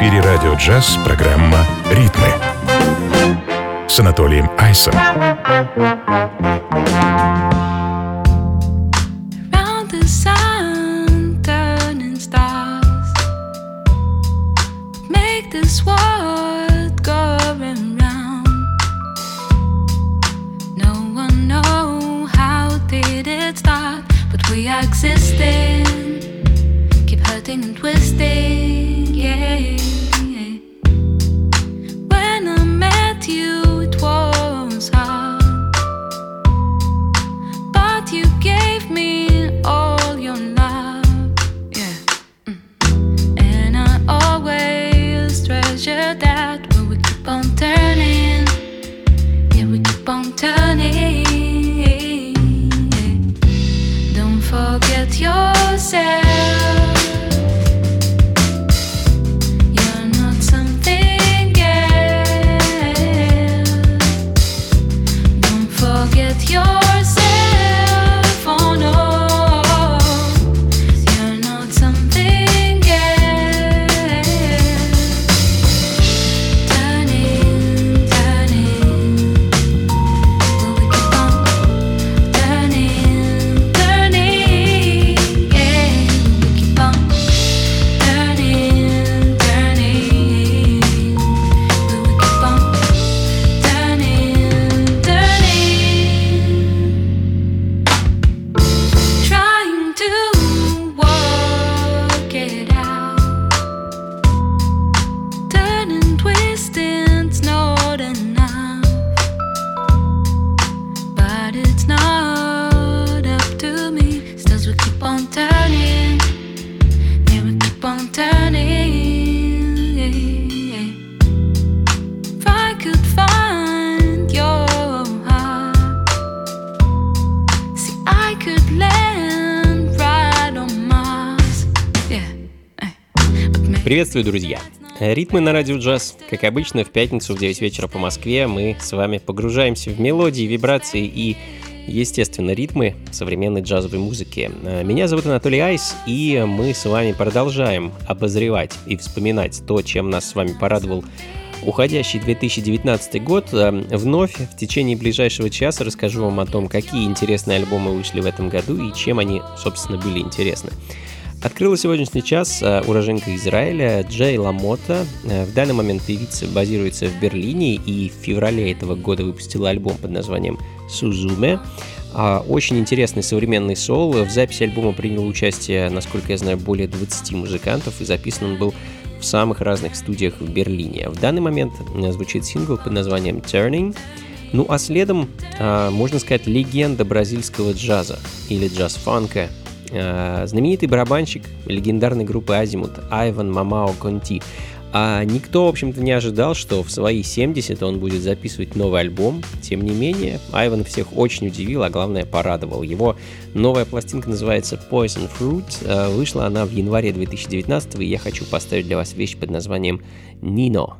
эфире радио джаз программа «Ритмы» с Анатолием Айсом. Приветствую, друзья! Ритмы на радио джаз. Как обычно, в пятницу в 9 вечера по Москве мы с вами погружаемся в мелодии, вибрации и, естественно, ритмы современной джазовой музыки. Меня зовут Анатолий Айс, и мы с вами продолжаем обозревать и вспоминать то, чем нас с вами порадовал уходящий 2019 год. Вновь в течение ближайшего часа расскажу вам о том, какие интересные альбомы вышли в этом году и чем они, собственно, были интересны. Открыла сегодняшний час э, уроженка Израиля Джей Ламота. Э, в данный момент певица базируется в Берлине и в феврале этого года выпустила альбом под названием «Сузуме». А, очень интересный современный сол. В записи альбома приняло участие, насколько я знаю, более 20 музыкантов, и записан он был в самых разных студиях в Берлине. В данный момент э, звучит сингл под названием «Turning», ну а следом, а, можно сказать, легенда бразильского джаза или джаз-фанка знаменитый барабанщик легендарной группы Азимут Айван Мамао Конти. А никто, в общем-то, не ожидал, что в свои 70 он будет записывать новый альбом. Тем не менее, Айван всех очень удивил, а главное порадовал. Его новая пластинка называется Poison Fruit. Э, вышла она в январе 2019, и я хочу поставить для вас вещь под названием «Нино».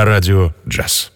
На радио «Джаз».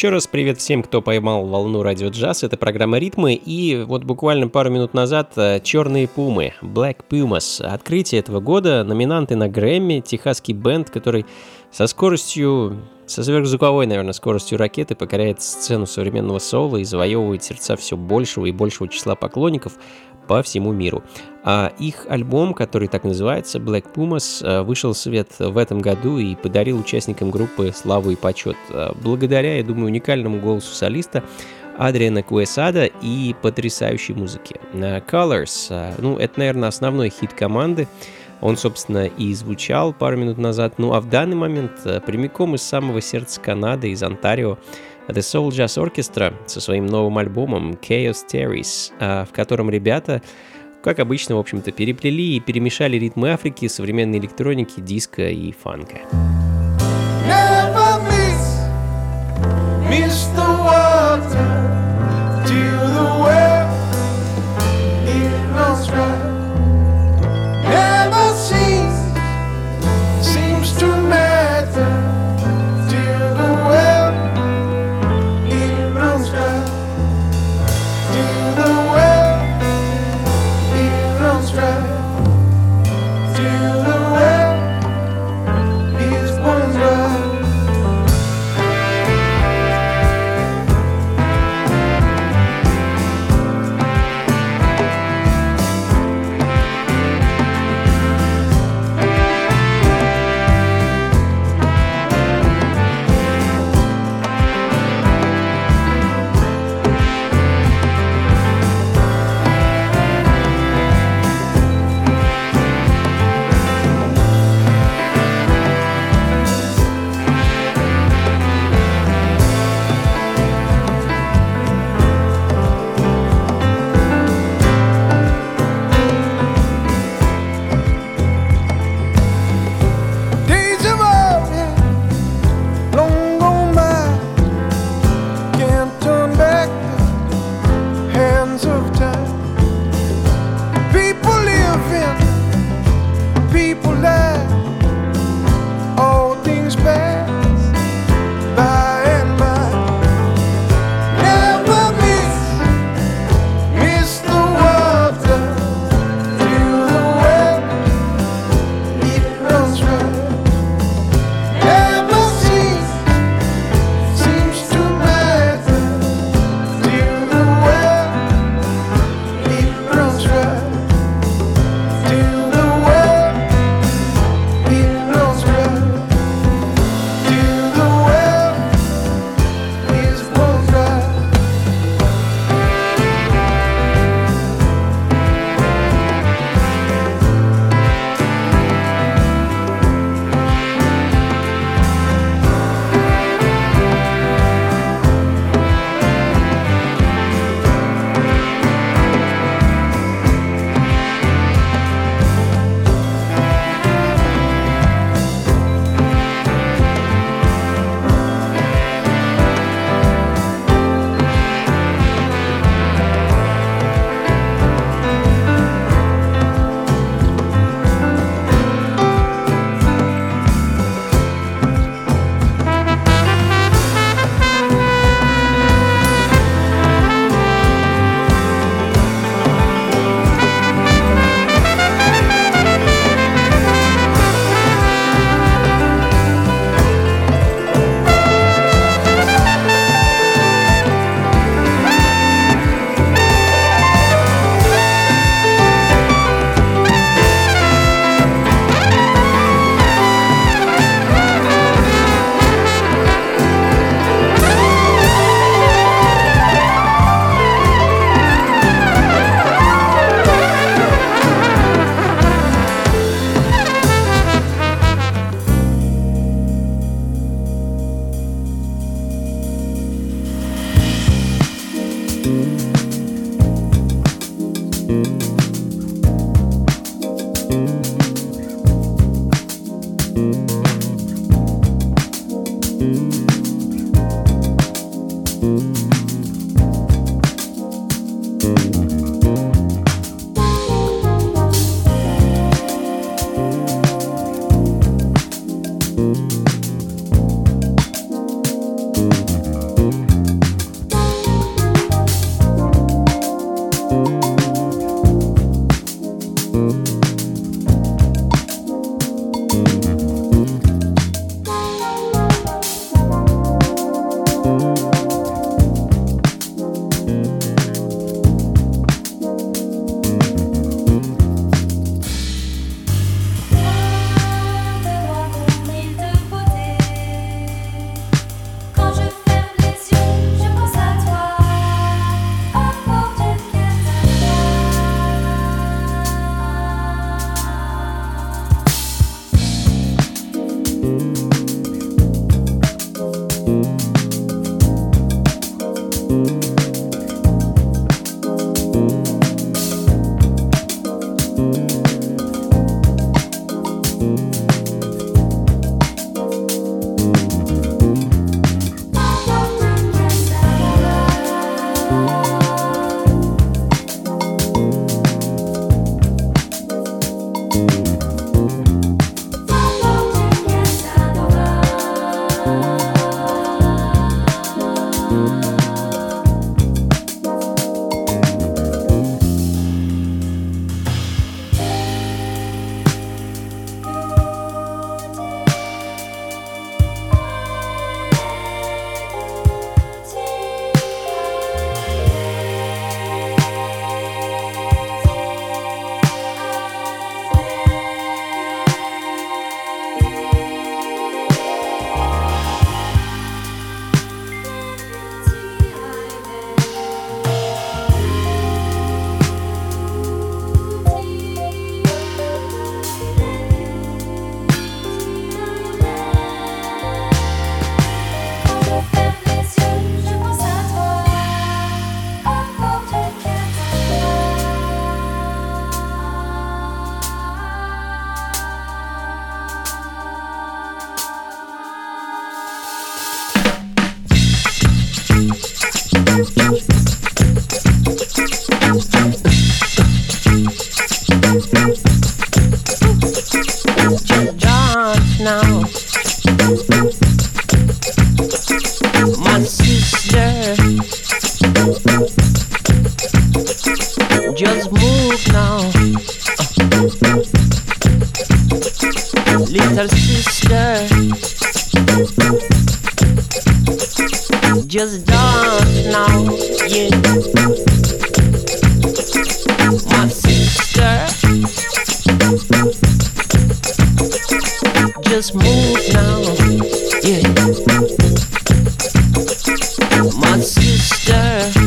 Еще раз привет всем, кто поймал волну радио джаз. Это программа «Ритмы». И вот буквально пару минут назад э, «Черные пумы» Black Pumas. Открытие этого года. Номинанты на Грэмми. Техасский бенд, который со скоростью, со сверхзвуковой, наверное, скоростью ракеты покоряет сцену современного соло и завоевывает сердца все большего и большего числа поклонников по всему миру. А их альбом, который так называется, Black Pumas, э, вышел в свет в этом году и подарил участникам группы славу и почет. Э, благодаря, я думаю, уникальному голосу солиста Адриана Куэсада и потрясающей музыке. Э, Colors, ну, это, наверное, основной хит команды. Он, собственно, и звучал пару минут назад. Ну, а в данный момент прямиком из самого сердца Канады, из Онтарио, The Soul Jazz Orchestra со своим новым альбомом Chaos Theories, а, в котором ребята, как обычно, в общем-то, переплели и перемешали ритмы Африки, современной электроники, диска и фанка. Never miss, miss the Sure.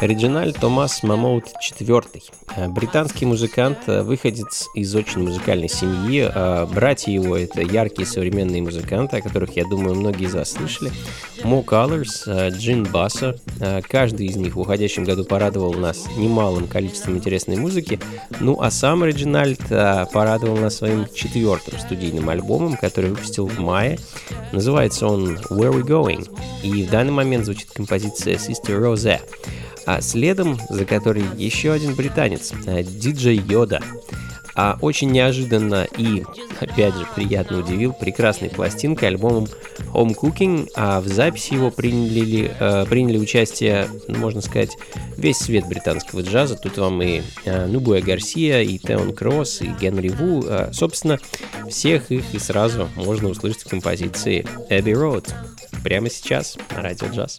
Реджиналь Томас Мамоут IV. Э, британский музыкант, э, выходец из очень музыкальной семьи. Э, братья его — это яркие современные музыканты, о которых, я думаю, многие из вас слышали. Мо Colors, Джин Басса. Каждый из них в уходящем году порадовал нас немалым количеством интересной музыки. Ну а сам Реджинальд порадовал нас своим четвертым студийным альбомом, который выпустил в мае. Называется он «Where We Going?» и в данный момент звучит композиция «Sister Rose» а следом за которой еще один британец, э, диджей Йода. А очень неожиданно и, опять же, приятно удивил прекрасной пластинкой альбомом Home Cooking, а в записи его приняли, э, приняли участие, можно сказать, весь свет британского джаза. Тут вам и э, Нубуя Гарсия, и Теон Кросс, и Генри Ву. Э, собственно, всех их и сразу можно услышать в композиции Abbey Road. Прямо сейчас на Радио Джаз.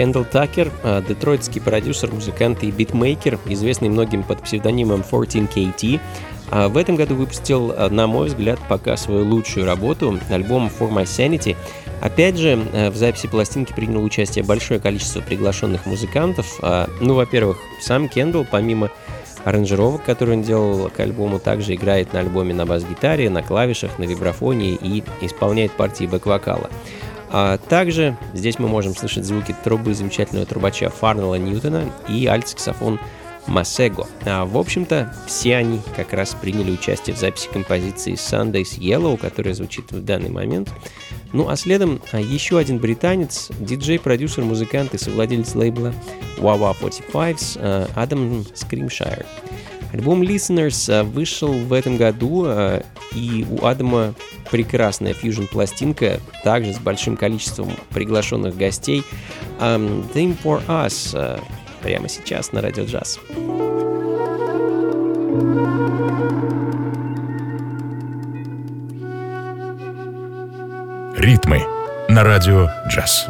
Кендалл Такер, э, детройтский продюсер, музыкант и битмейкер, известный многим под псевдонимом 14KT, а в этом году выпустил, э, на мой взгляд, пока свою лучшую работу, альбом For My Sanity. Опять же, э, в записи пластинки приняло участие большое количество приглашенных музыкантов. А, ну, во-первых, сам Кендалл, помимо аранжировок, которые он делал к альбому, также играет на альбоме на бас-гитаре, на клавишах, на вибрафоне и исполняет партии бэк-вокала. А также здесь мы можем слышать звуки трубы замечательного трубача Фарнелла Ньютона и альт-саксофон Масего. А, в общем-то, все они как раз приняли участие в записи композиции Sundays Yellow, которая звучит в данный момент. Ну а следом а, еще один британец, диджей, продюсер, музыкант и совладелец лейбла Wawa 45 а, Адам Скримшайр. Альбом Listeners а, вышел в этом году, а, и у Адама прекрасная фьюжн-пластинка, также с большим количеством приглашенных гостей. Theme for Us uh, прямо сейчас на Радио Джаз. Ритмы на радио «Джаз».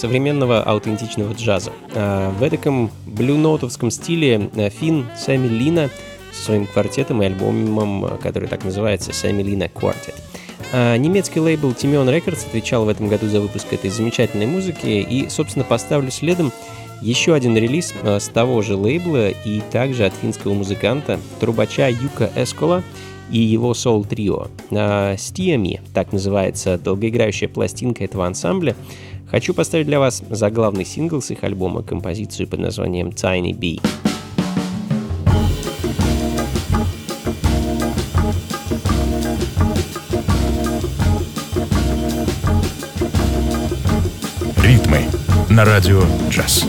современного аутентичного джаза. А, в этом блюнотовском стиле э, Финн Сэмми Лина со своим квартетом и альбомом, который так называется Сэмми Лина Quartet. А, немецкий лейбл Timion Records отвечал в этом году за выпуск этой замечательной музыки и, собственно, поставлю следом еще один релиз э, с того же лейбла и также от финского музыканта, трубача Юка Эскола и его соул-трио. Стиами, так называется долгоиграющая пластинка этого ансамбля, хочу поставить для вас заглавный сингл с их альбома, композицию под названием Tiny Bee. Ритмы на радио джаз.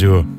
Радио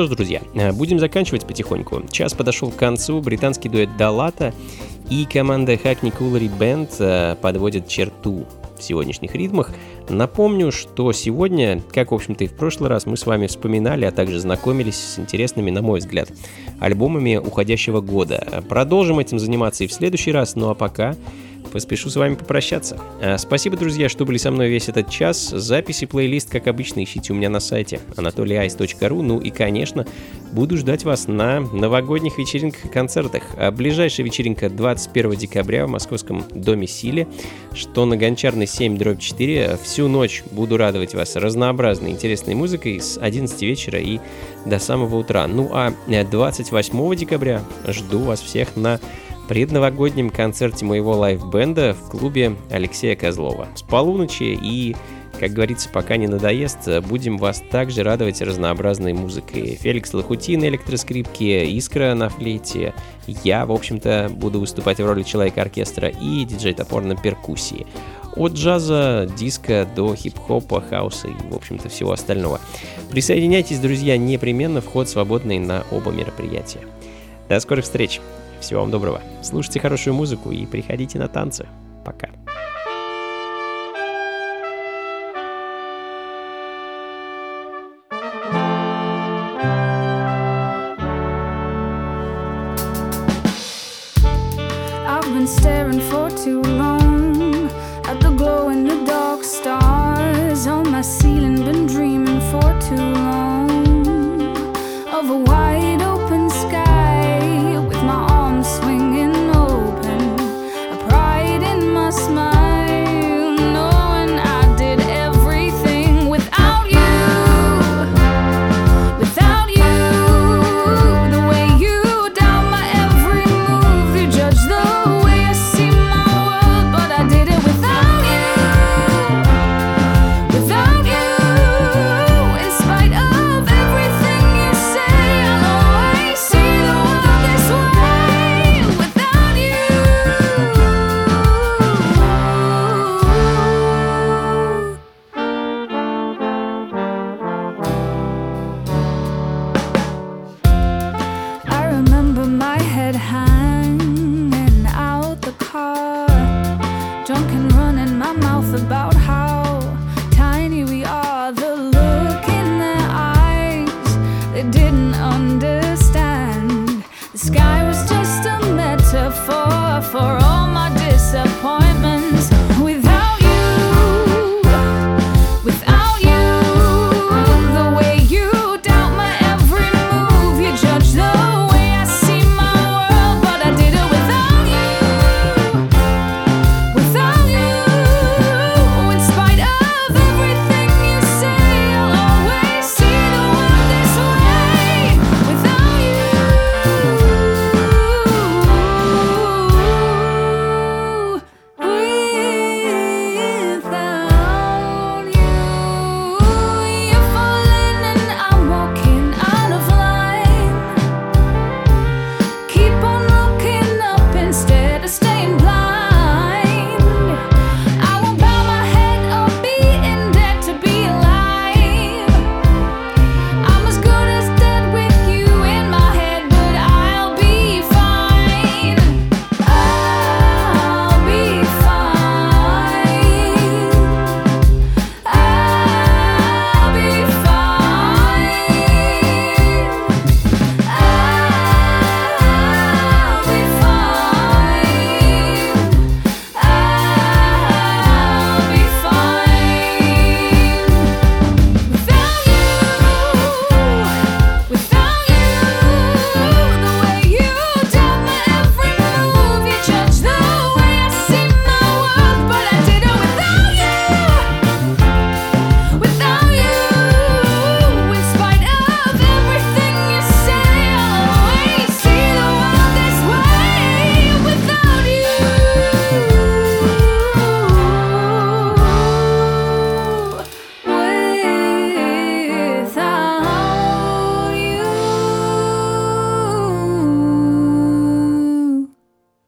что ж, друзья, э, будем заканчивать потихоньку. Час подошел к концу. Британский дуэт Далата и команда Hackney Coolery Band э, подводят черту в сегодняшних ритмах. Напомню, что сегодня, как, в общем-то, и в прошлый раз, мы с вами вспоминали, а также знакомились с интересными, на мой взгляд, альбомами уходящего года. Продолжим этим заниматься и в следующий раз, ну а пока поспешу с вами попрощаться. А, спасибо, друзья, что были со мной весь этот час. Записи плейлист, как обычно, ищите у меня на сайте anatolyice.ru. Ну и, конечно, буду ждать вас на новогодних вечеринках и концертах. А ближайшая вечеринка 21 декабря в Московском Доме Силе, что на Гончарной 7 дробь 4. Всю ночь буду радовать вас разнообразной интересной музыкой с 11 вечера и до самого утра. Ну а 28 декабря жду вас всех на предновогоднем концерте моего live band а в клубе Алексея Козлова. С полуночи и, как говорится, пока не надоест, будем вас также радовать разнообразной музыкой. Феликс Лохутин, электроскрипки, Искра на флейте. Я, в общем-то, буду выступать в роли человека-оркестра и диджей Топор на перкуссии. От джаза, диска до хип-хопа, хауса и, в общем-то, всего остального. Присоединяйтесь, друзья, непременно, вход свободный на оба мероприятия. До скорых встреч! Всего вам доброго. Слушайте хорошую музыку и приходите на танцы. Пока.